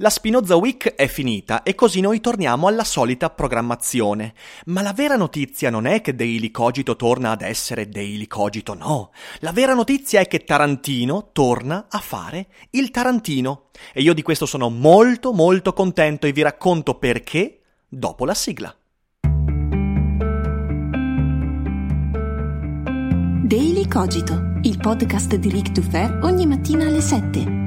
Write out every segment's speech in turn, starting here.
La Spinoza Week è finita e così noi torniamo alla solita programmazione. Ma la vera notizia non è che Daily Cogito torna ad essere Daily Cogito, no. La vera notizia è che Tarantino torna a fare il Tarantino. E io di questo sono molto molto contento e vi racconto perché dopo la sigla. Daily Cogito, il podcast di Rick Dufer ogni mattina alle 7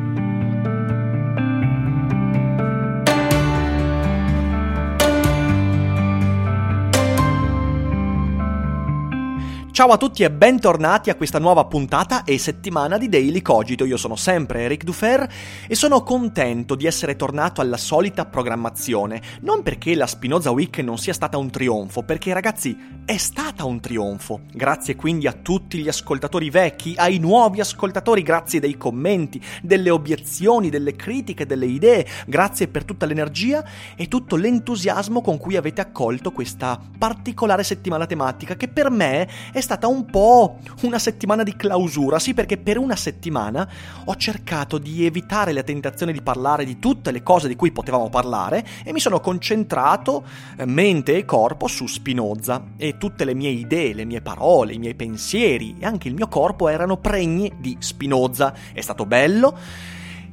Ciao a tutti e bentornati a questa nuova puntata e settimana di Daily Cogito. Io sono sempre Eric Dufer e sono contento di essere tornato alla solita programmazione. Non perché la Spinoza Week non sia stata un trionfo, perché ragazzi è stata un trionfo. Grazie quindi a tutti gli ascoltatori vecchi, ai nuovi ascoltatori, grazie dei commenti, delle obiezioni, delle critiche, delle idee, grazie per tutta l'energia e tutto l'entusiasmo con cui avete accolto questa particolare settimana tematica che per me è stata stata un po' una settimana di clausura, sì perché per una settimana ho cercato di evitare la tentazione di parlare di tutte le cose di cui potevamo parlare e mi sono concentrato eh, mente e corpo su Spinoza e tutte le mie idee, le mie parole, i miei pensieri e anche il mio corpo erano pregni di Spinoza. È stato bello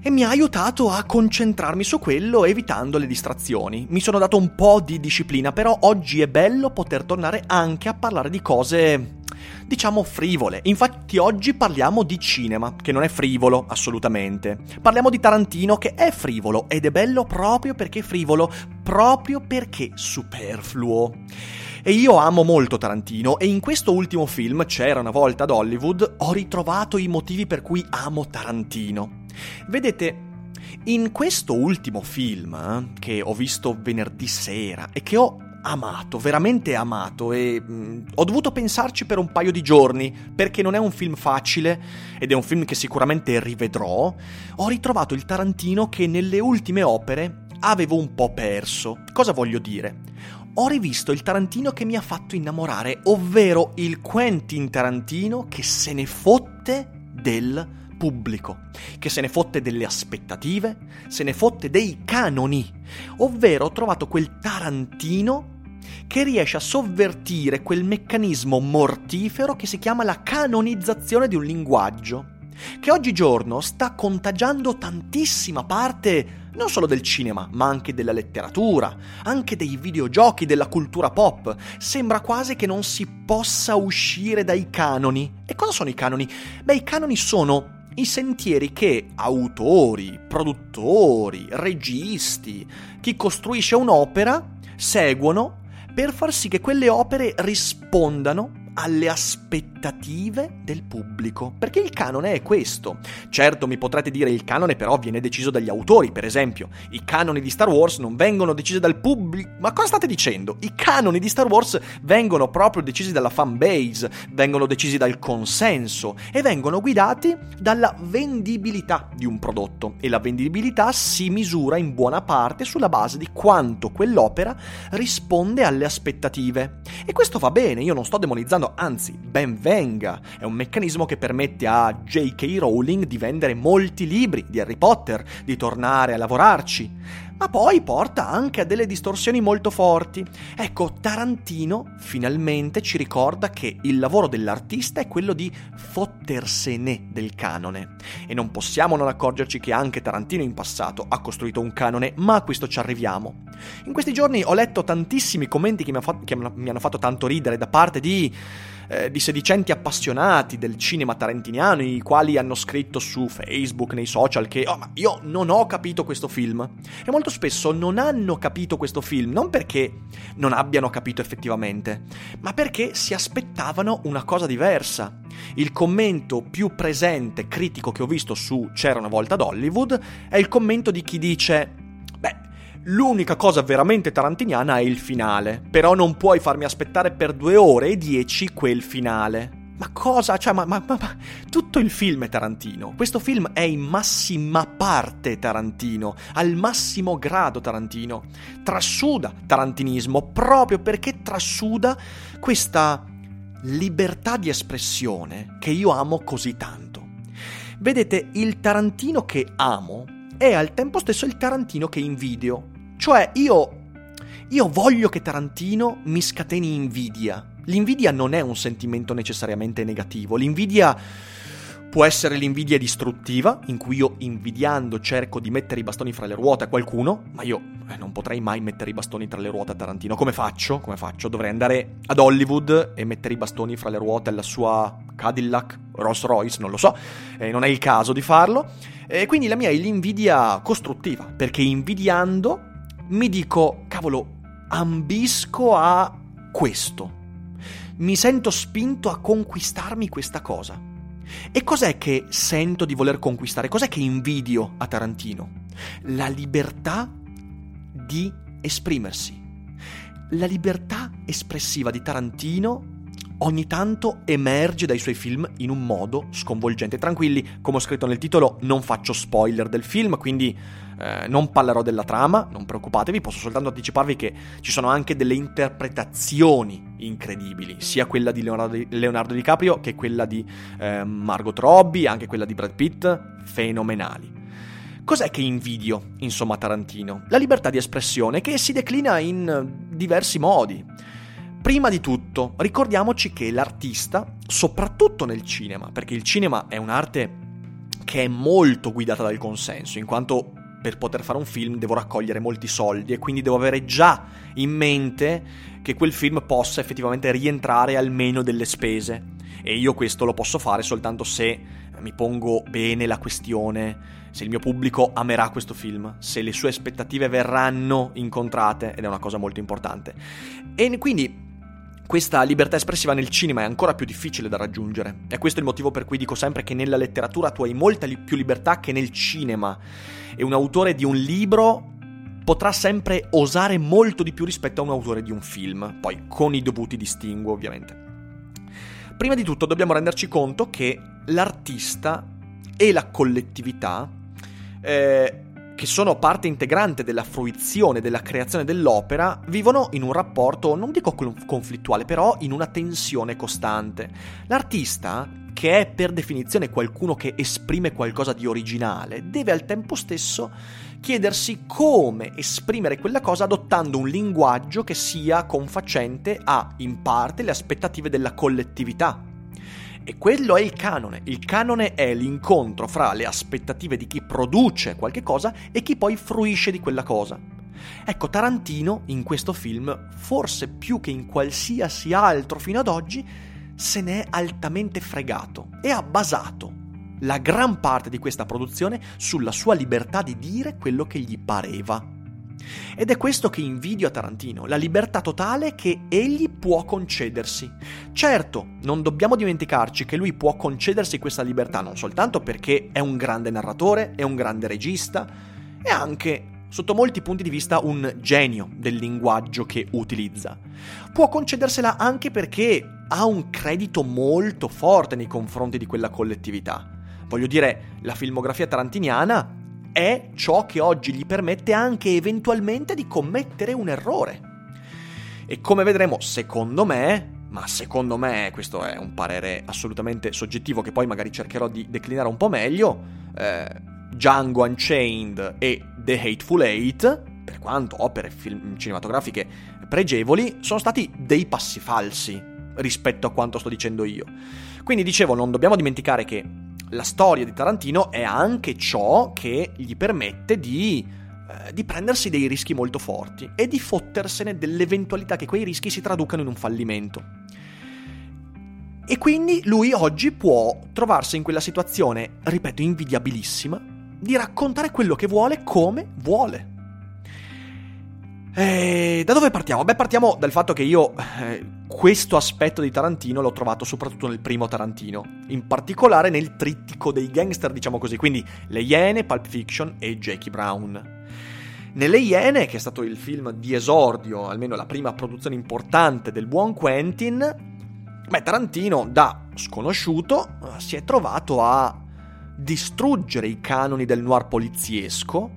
e mi ha aiutato a concentrarmi su quello evitando le distrazioni. Mi sono dato un po' di disciplina, però oggi è bello poter tornare anche a parlare di cose diciamo frivole. Infatti oggi parliamo di cinema, che non è frivolo assolutamente. Parliamo di Tarantino che è frivolo ed è bello proprio perché frivolo, proprio perché superfluo. E io amo molto Tarantino e in questo ultimo film, C'era una volta ad Hollywood, ho ritrovato i motivi per cui amo Tarantino. Vedete, in questo ultimo film, eh, che ho visto venerdì sera e che ho amato, veramente amato e mh, mm, ho dovuto pensarci per un paio di giorni perché non è un film facile ed è un film che sicuramente rivedrò. Ho ritrovato il Tarantino che nelle ultime opere avevo un po' perso. Cosa voglio dire? Ho rivisto il Tarantino che mi ha fatto innamorare, ovvero il Quentin Tarantino che se ne fotte del pubblico, che se ne fotte delle aspettative, se ne fotte dei canoni, ovvero ho trovato quel Tarantino che riesce a sovvertire quel meccanismo mortifero che si chiama la canonizzazione di un linguaggio, che oggigiorno sta contagiando tantissima parte non solo del cinema, ma anche della letteratura, anche dei videogiochi, della cultura pop. Sembra quasi che non si possa uscire dai canoni. E cosa sono i canoni? Beh, i canoni sono i sentieri che autori, produttori, registi, chi costruisce un'opera seguono per far sì che quelle opere rispondano alle aspettative del pubblico. Perché il canone è questo. Certo, mi potrete dire il canone però viene deciso dagli autori, per esempio. I canoni di Star Wars non vengono decisi dal pubblico. Ma cosa state dicendo? I canoni di Star Wars vengono proprio decisi dalla fanbase, vengono decisi dal consenso e vengono guidati dalla vendibilità di un prodotto. E la vendibilità si misura in buona parte sulla base di quanto quell'opera risponde alle aspettative. E questo va bene, io non sto demonizzando anzi, ben venga. È un meccanismo che permette a J.K. Rowling di vendere molti libri di Harry Potter, di tornare a lavorarci ma poi porta anche a delle distorsioni molto forti. Ecco, Tarantino finalmente ci ricorda che il lavoro dell'artista è quello di fottersene del canone. E non possiamo non accorgerci che anche Tarantino in passato ha costruito un canone, ma a questo ci arriviamo. In questi giorni ho letto tantissimi commenti che mi, fatto, che mi hanno fatto tanto ridere da parte di eh, di sedicenti appassionati del cinema tarantiniano, i quali hanno scritto su Facebook, nei social, che oh, ma io non ho capito questo film. E molto spesso non hanno capito questo film, non perché non abbiano capito effettivamente, ma perché si aspettavano una cosa diversa. Il commento più presente, critico che ho visto su C'era una volta ad Hollywood, è il commento di chi dice L'unica cosa veramente tarantiniana è il finale, però non puoi farmi aspettare per due ore e dieci quel finale. Ma cosa? Cioè, ma, ma, ma, ma, tutto il film è Tarantino. Questo film è in massima parte Tarantino, al massimo grado Tarantino. Trasuda tarantinismo proprio perché trasuda questa libertà di espressione che io amo così tanto. Vedete, il Tarantino che amo è al tempo stesso il Tarantino che invidio. Cioè, io. Io voglio che Tarantino mi scateni invidia. L'invidia non è un sentimento necessariamente negativo. L'invidia Può essere l'invidia distruttiva, in cui io invidiando cerco di mettere i bastoni fra le ruote a qualcuno, ma io eh, non potrei mai mettere i bastoni tra le ruote a Tarantino. Come faccio? Come faccio? Dovrei andare ad Hollywood e mettere i bastoni fra le ruote alla sua Cadillac, Rolls Royce, non lo so, eh, non è il caso di farlo. E quindi la mia è l'invidia costruttiva, perché invidiando mi dico, cavolo, ambisco a questo. Mi sento spinto a conquistarmi questa cosa. E cos'è che sento di voler conquistare? Cos'è che invidio a Tarantino? La libertà di esprimersi. La libertà espressiva di Tarantino ogni tanto emerge dai suoi film in un modo sconvolgente. Tranquilli, come ho scritto nel titolo, non faccio spoiler del film, quindi eh, non parlerò della trama, non preoccupatevi, posso soltanto anticiparvi che ci sono anche delle interpretazioni incredibili, sia quella di Leonardo, Leonardo DiCaprio che quella di eh, Margot Robbie, anche quella di Brad Pitt, fenomenali. Cos'è che invidio, insomma, Tarantino? La libertà di espressione che si declina in diversi modi. Prima di tutto, ricordiamoci che l'artista, soprattutto nel cinema, perché il cinema è un'arte che è molto guidata dal consenso, in quanto per poter fare un film devo raccogliere molti soldi e quindi devo avere già in mente che quel film possa effettivamente rientrare almeno delle spese. E io questo lo posso fare soltanto se mi pongo bene la questione, se il mio pubblico amerà questo film, se le sue aspettative verranno incontrate, ed è una cosa molto importante. E quindi questa libertà espressiva nel cinema è ancora più difficile da raggiungere. E questo è il motivo per cui dico sempre che nella letteratura tu hai molta più libertà che nel cinema. E un autore di un libro potrà sempre osare molto di più rispetto a un autore di un film, poi con i dovuti distinguo ovviamente. Prima di tutto dobbiamo renderci conto che l'artista e la collettività eh, che sono parte integrante della fruizione, della creazione dell'opera, vivono in un rapporto, non dico conflittuale, però in una tensione costante. L'artista, che è per definizione qualcuno che esprime qualcosa di originale, deve al tempo stesso chiedersi come esprimere quella cosa adottando un linguaggio che sia confacente a, in parte, le aspettative della collettività. E quello è il canone. Il canone è l'incontro fra le aspettative di chi produce qualche cosa e chi poi fruisce di quella cosa. Ecco, Tarantino in questo film, forse più che in qualsiasi altro fino ad oggi, se ne è altamente fregato e ha basato la gran parte di questa produzione sulla sua libertà di dire quello che gli pareva. Ed è questo che invidio a Tarantino, la libertà totale che egli può concedersi. Certo, non dobbiamo dimenticarci che lui può concedersi questa libertà non soltanto perché è un grande narratore, è un grande regista, è anche sotto molti punti di vista un genio del linguaggio che utilizza. Può concedersela anche perché ha un credito molto forte nei confronti di quella collettività. Voglio dire, la filmografia tarantiniana è ciò che oggi gli permette anche eventualmente di commettere un errore. E come vedremo, secondo me, ma secondo me questo è un parere assolutamente soggettivo che poi magari cercherò di declinare un po' meglio, eh, Django Unchained e The Hateful Eight, per quanto opere film cinematografiche pregevoli, sono stati dei passi falsi rispetto a quanto sto dicendo io. Quindi dicevo, non dobbiamo dimenticare che la storia di Tarantino è anche ciò che gli permette di, eh, di, prendersi dei rischi molto forti e di fottersene dell'eventualità che quei rischi si traducano in un fallimento. E quindi lui oggi può trovarsi in quella situazione, ripeto, invidiabilissima, di raccontare quello che vuole come vuole. E da dove partiamo? Beh, partiamo dal fatto che io eh, questo aspetto di Tarantino l'ho trovato soprattutto nel primo Tarantino, in particolare nel trittico dei gangster, diciamo così, quindi Le Iene, Pulp Fiction e Jackie Brown. Nelle Iene, che è stato il film di esordio, almeno la prima produzione importante del buon Quentin, beh, Tarantino, da sconosciuto, si è trovato a distruggere i canoni del noir poliziesco,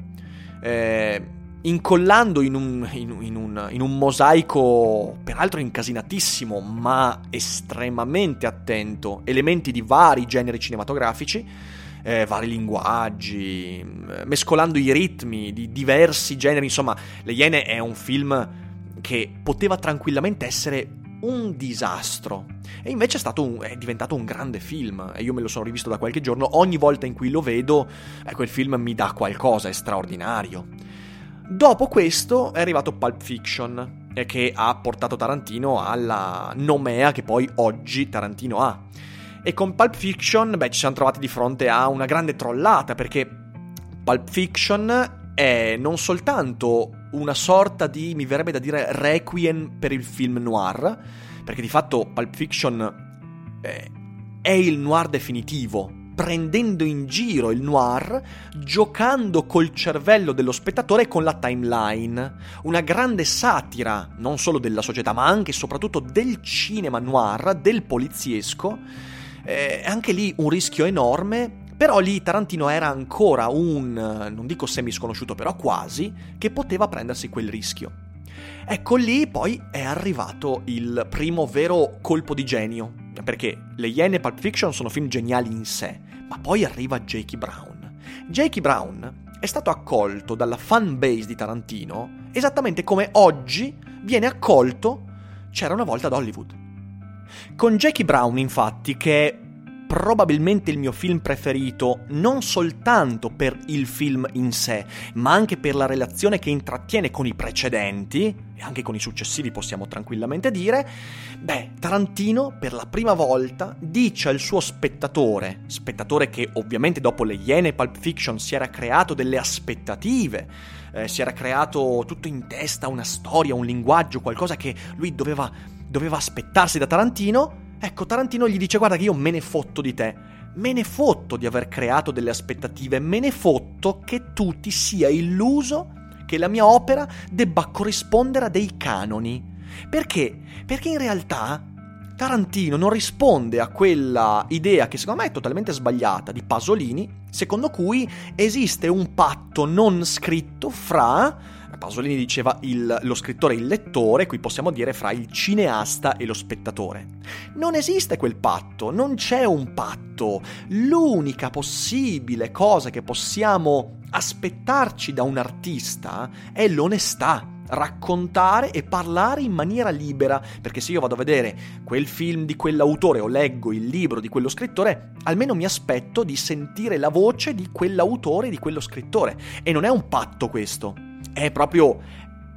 eh, incollando in un, in, in, un, in un, mosaico, peraltro incasinatissimo, ma estremamente attento, elementi di vari generi cinematografici, eh, vari linguaggi, eh, mescolando i ritmi di diversi generi. Insomma, Le Iene è un film che poteva tranquillamente essere un disastro. E invece è, un, è, diventato un grande film. E io me lo sono rivisto da qualche giorno. Ogni volta in cui lo vedo, eh, quel film mi dà qualcosa, è straordinario. Dopo questo è arrivato Pulp Fiction, che ha portato Tarantino alla nomea che poi oggi Tarantino ha. E con Pulp Fiction, beh, ci siamo trovati di fronte a una grande trollata, perché Pulp Fiction è non soltanto una sorta di, mi verrebbe da dire, requiem per il film noir, perché di fatto Pulp Fiction eh, è il noir definitivo, prendendo in giro il noir, giocando col cervello dello spettatore e con la timeline. Una grande satira, non solo della società, ma anche e soprattutto del cinema noir, del poliziesco. Eh, anche lì un rischio enorme, però lì Tarantino era ancora un, non dico semi sconosciuto, però quasi, che poteva prendersi quel rischio. Ecco lì poi è arrivato il primo vero colpo di genio, perché Le Iene e Pulp Fiction sono film geniali in sé, ma poi arriva Jakey Brown. Jakey Brown è stato accolto dalla fan base di Tarantino esattamente come oggi viene accolto C'era una volta ad Hollywood. Con Jackie Brown, infatti, che è probabilmente il mio film preferito, non soltanto per il film in sé, ma anche per la relazione che intrattiene con i precedenti, e anche con i successivi possiamo tranquillamente dire, beh, Tarantino per la prima volta dice al suo spettatore, spettatore che ovviamente dopo le Iene Pulp Fiction si era creato delle aspettative, eh, si era creato tutto in testa una storia, un linguaggio, qualcosa che lui doveva, doveva aspettarsi da Tarantino, Ecco, Tarantino gli dice guarda che io me ne fotto di te, me ne fotto di aver creato delle aspettative, me ne fotto che tu ti sia illuso che la mia opera debba corrispondere a dei canoni. Perché? Perché in realtà Tarantino non risponde a quella idea che secondo me è totalmente sbagliata di Pasolini, secondo cui esiste un patto non scritto fra Pasolini diceva il, lo scrittore e il lettore, qui possiamo dire fra il cineasta e lo spettatore. Non esiste quel patto, non c'è un patto. L'unica possibile cosa che possiamo aspettarci da un artista è l'onestà raccontare e parlare in maniera libera, perché se io vado a vedere quel film di quell'autore o leggo il libro di quello scrittore, almeno mi aspetto di sentire la voce di quell'autore di quello scrittore. E non è un patto questo, è proprio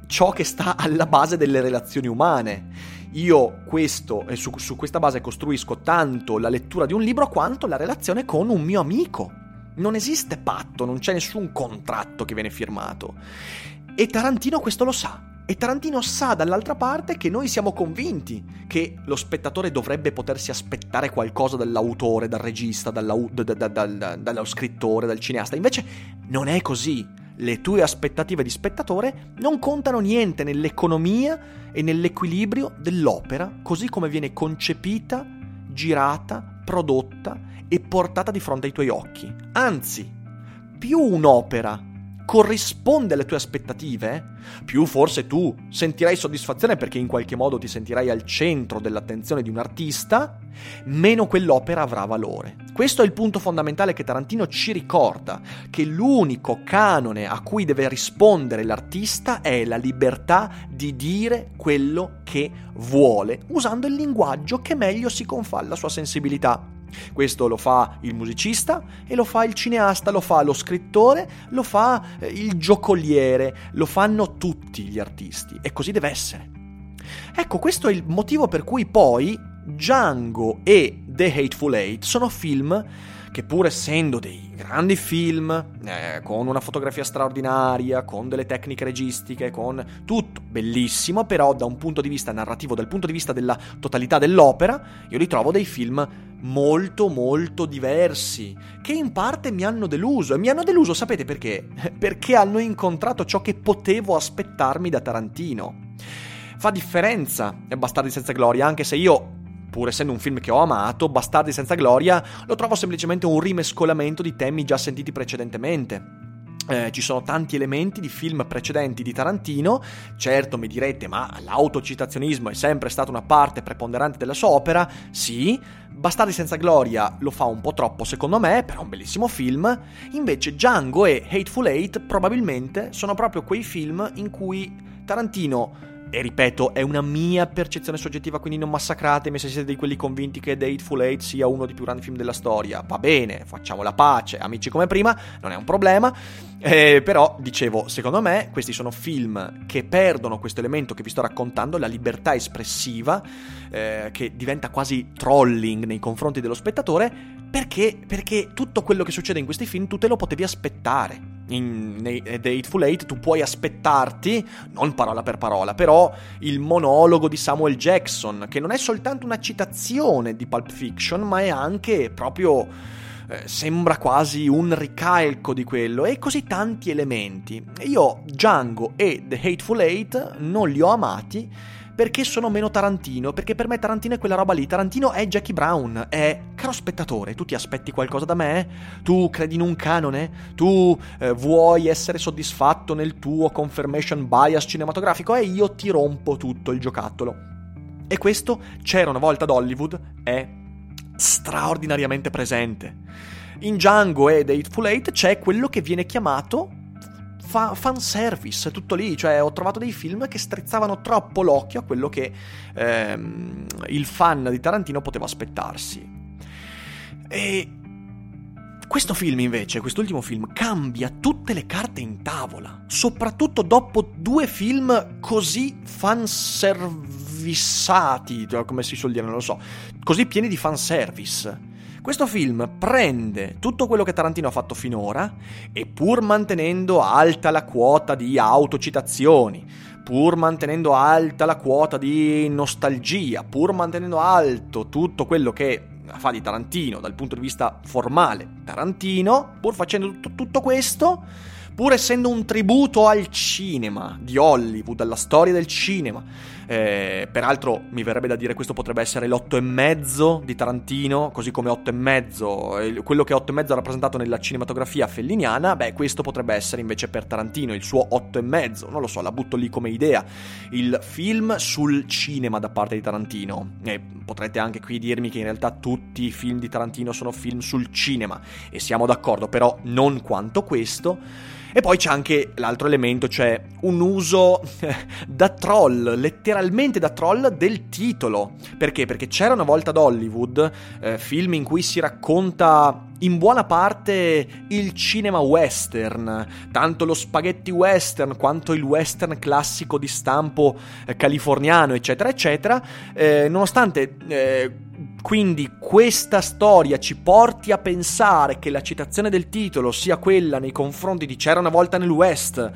ciò che sta alla base delle relazioni umane. Io questo, su, su questa base costruisco tanto la lettura di un libro quanto la relazione con un mio amico. Non esiste patto, non c'è nessun contratto che viene firmato. E Tarantino questo lo sa. E Tarantino sa dall'altra parte che noi siamo convinti che lo spettatore dovrebbe potersi aspettare qualcosa dall'autore, dal regista, dalla, da, da, da, dallo scrittore, dal cineasta. Invece non è così le tue aspettative di spettatore non contano niente nell'economia e nell'equilibrio dell'opera, così come viene concepita, girata, prodotta e portata di fronte ai tuoi occhi. Anzi, più un'opera corrisponde alle tue aspettative, più forse tu sentirai soddisfazione perché in qualche modo ti sentirai al centro dell'attenzione di un artista, meno quell'opera avrà valore. Questo è il punto fondamentale che Tarantino ci ricorda, che l'unico canone a cui deve rispondere l'artista è la libertà di dire quello che vuole, usando il linguaggio che meglio si confà alla sua sensibilità. Questo lo fa il musicista e lo fa il cineasta, lo fa lo scrittore, lo fa eh, il giocoliere, lo fanno tutti gli artisti e così deve essere. Ecco, questo è il motivo per cui poi Django e The Hateful Eight sono film che pur essendo dei grandi film, eh, con una fotografia straordinaria, con delle tecniche registiche, con tutto bellissimo, però da un punto di vista narrativo, dal punto di vista della totalità dell'opera, io li trovo dei film molto molto diversi, che in parte mi hanno deluso. E mi hanno deluso, sapete perché? Perché hanno incontrato ciò che potevo aspettarmi da Tarantino. Fa differenza Bastardi senza gloria, anche se io pur essendo un film che ho amato, Bastardi senza gloria lo trovo semplicemente un rimescolamento di temi già sentiti precedentemente. Eh, ci sono tanti elementi di film precedenti di Tarantino, certo mi direte ma l'autocitazionismo è sempre stata una parte preponderante della sua opera, sì, Bastardi senza gloria lo fa un po' troppo secondo me, però è un bellissimo film, invece Django e Hateful Eight probabilmente sono proprio quei film in cui Tarantino e ripeto, è una mia percezione soggettiva, quindi non massacratemi se siete di quelli convinti che The Hateful Eight sia uno dei più grandi film della storia. Va bene, facciamo la pace, amici come prima, non è un problema. Eh, però, dicevo, secondo me questi sono film che perdono questo elemento che vi sto raccontando, la libertà espressiva, eh, che diventa quasi trolling nei confronti dello spettatore, perché, perché tutto quello che succede in questi film tu te lo potevi aspettare in The Hateful Eight tu puoi aspettarti, non parola per parola, però il monologo di Samuel Jackson, che non è soltanto una citazione di Pulp Fiction, ma è anche proprio... Eh, sembra quasi un ricalco di quello e così tanti elementi. Io Django e The Hateful Eight non li ho amati perché sono meno Tarantino, perché per me Tarantino è quella roba lì, Tarantino è Jackie Brown, è caro spettatore, tu ti aspetti qualcosa da me? Tu credi in un canone? Tu eh, vuoi essere soddisfatto nel tuo confirmation bias cinematografico? E io ti rompo tutto il giocattolo. E questo c'era una volta ad Hollywood, è straordinariamente presente. In Django e The Hateful Eight c'è quello che viene chiamato fa- fanservice, tutto lì, cioè ho trovato dei film che strizzavano troppo l'occhio a quello che ehm, il fan di Tarantino poteva aspettarsi. E questo film invece, quest'ultimo film, cambia tutte le carte in tavola, soprattutto dopo due film così fanservissati, come si suol dire, non lo so, così pieni di fanservice questo film prende tutto quello che Tarantino ha fatto finora e pur mantenendo alta la quota di autocitazioni, pur mantenendo alta la quota di nostalgia, pur mantenendo alto tutto quello che fa di Tarantino dal punto di vista formale Tarantino, pur facendo tutto, tutto questo, pur essendo un tributo al cinema di Hollywood, alla storia del cinema, eh, peraltro mi verrebbe da dire questo potrebbe essere l'otto e mezzo di Tarantino, così come otto e mezzo, eh, quello che otto e mezzo ha rappresentato nella cinematografia felliniana, beh questo potrebbe essere invece per Tarantino il suo otto e mezzo, non lo so, la butto lì come idea, il film sul cinema da parte di Tarantino. E potrete anche qui dirmi che in realtà tutti i film di Tarantino sono film sul cinema, e siamo d'accordo, però non quanto questo. E poi c'è anche l'altro elemento, cioè un uso da troll, letteralmente da troll del titolo. Perché? Perché c'era una volta ad Hollywood eh, film in cui si racconta in buona parte il cinema western, tanto lo spaghetti western quanto il western classico di stampo eh, californiano, eccetera, eccetera, eh, nonostante eh, quindi questa storia ci porti a pensare che la citazione del titolo sia quella nei confronti di C'era una volta nel West,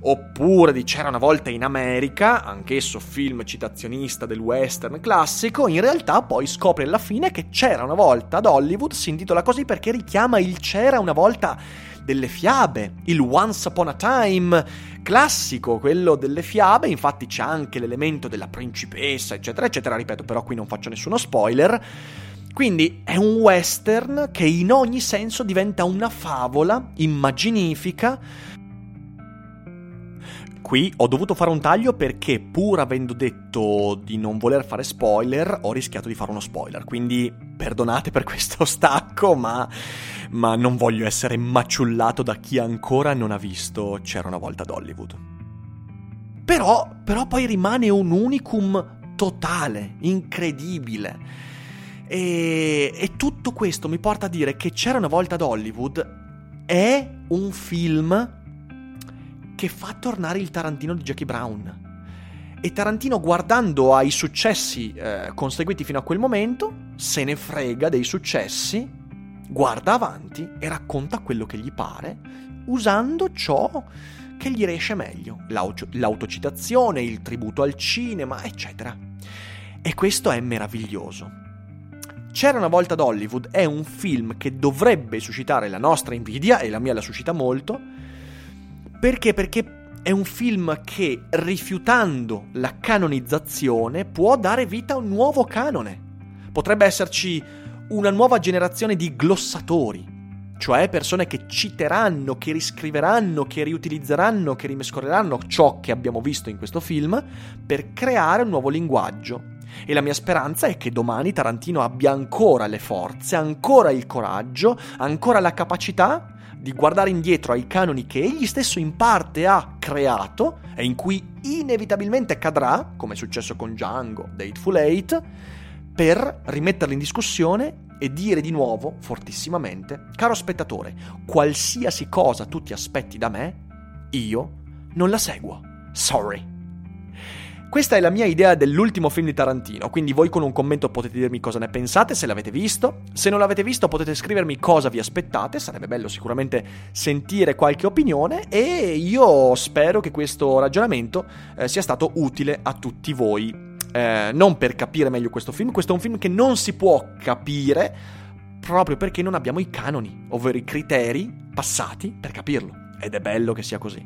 oppure di C'era una volta in America, anch'esso film citazionista del western classico, in realtà poi scopre alla fine che C'era una volta ad Hollywood si intitola così perché richiama il C'era una volta delle fiabe, il Once Upon a Time classico, quello delle fiabe, infatti c'è anche l'elemento della principessa, eccetera, eccetera, ripeto, però qui non faccio nessuno spoiler. Quindi è un western che in ogni senso diventa una favola immaginifica Qui ho dovuto fare un taglio perché pur avendo detto di non voler fare spoiler, ho rischiato di fare uno spoiler. Quindi perdonate per questo stacco, ma, ma non voglio essere maciullato da chi ancora non ha visto C'era una volta ad Hollywood. Però, però poi rimane un unicum totale, incredibile. E, e tutto questo mi porta a dire che C'era una volta ad Hollywood è un film che fa tornare il Tarantino di Jackie Brown. E Tarantino, guardando ai successi eh, conseguiti fino a quel momento, se ne frega dei successi guarda avanti e racconta quello che gli pare, usando ciò che gli riesce meglio, l'autocitazione, il tributo al cinema, eccetera. E questo è meraviglioso. C'era una volta ad Hollywood è un film che dovrebbe suscitare la nostra invidia, e la mia la suscita molto, perché? Perché è un film che, rifiutando la canonizzazione, può dare vita a un nuovo canone. Potrebbe esserci una nuova generazione di glossatori, cioè persone che citeranno, che riscriveranno, che riutilizzeranno, che rimescoleranno ciò che abbiamo visto in questo film per creare un nuovo linguaggio. E la mia speranza è che domani Tarantino abbia ancora le forze, ancora il coraggio, ancora la capacità di guardare indietro ai canoni che egli stesso in parte ha creato e in cui inevitabilmente cadrà, come è successo con Django, Dateful Eight, per rimetterli in discussione e dire di nuovo, fortissimamente, caro spettatore, qualsiasi cosa tu ti aspetti da me, io non la seguo. Sorry. Questa è la mia idea dell'ultimo film di Tarantino, quindi voi con un commento potete dirmi cosa ne pensate, se l'avete visto. Se non l'avete visto potete scrivermi cosa vi aspettate, sarebbe bello sicuramente sentire qualche opinione e io spero che questo ragionamento eh, sia stato utile a tutti voi. Eh, non per capire meglio questo film, questo è un film che non si può capire proprio perché non abbiamo i canoni, ovvero i criteri passati per capirlo. Ed è bello che sia così.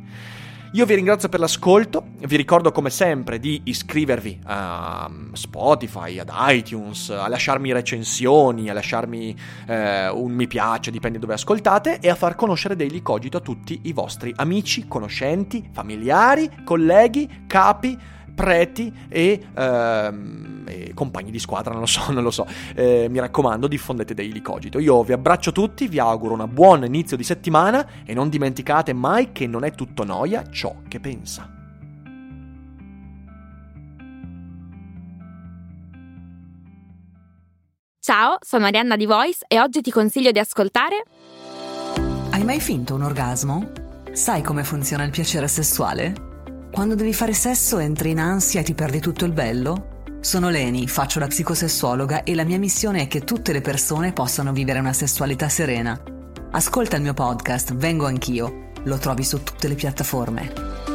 Io vi ringrazio per l'ascolto, vi ricordo come sempre di iscrivervi a Spotify, ad iTunes, a lasciarmi recensioni, a lasciarmi eh, un mi piace, dipende dove ascoltate, e a far conoscere Daily Cogito a tutti i vostri amici, conoscenti, familiari, colleghi, capi, preti e, ehm, e, compagni di squadra, non lo so, non lo so. Eh, mi raccomando, diffondete Daily Cogito. Io vi abbraccio tutti, vi auguro un buon inizio di settimana e non dimenticate mai che non è tutto noia ciò che pensa. Ciao, sono Arianna di Voice e oggi ti consiglio di ascoltare. Hai mai finto un orgasmo? Sai come funziona il piacere sessuale? Quando devi fare sesso entri in ansia e ti perdi tutto il bello? Sono Leni, faccio la psicosessuologa e la mia missione è che tutte le persone possano vivere una sessualità serena. Ascolta il mio podcast Vengo anch'io, lo trovi su tutte le piattaforme.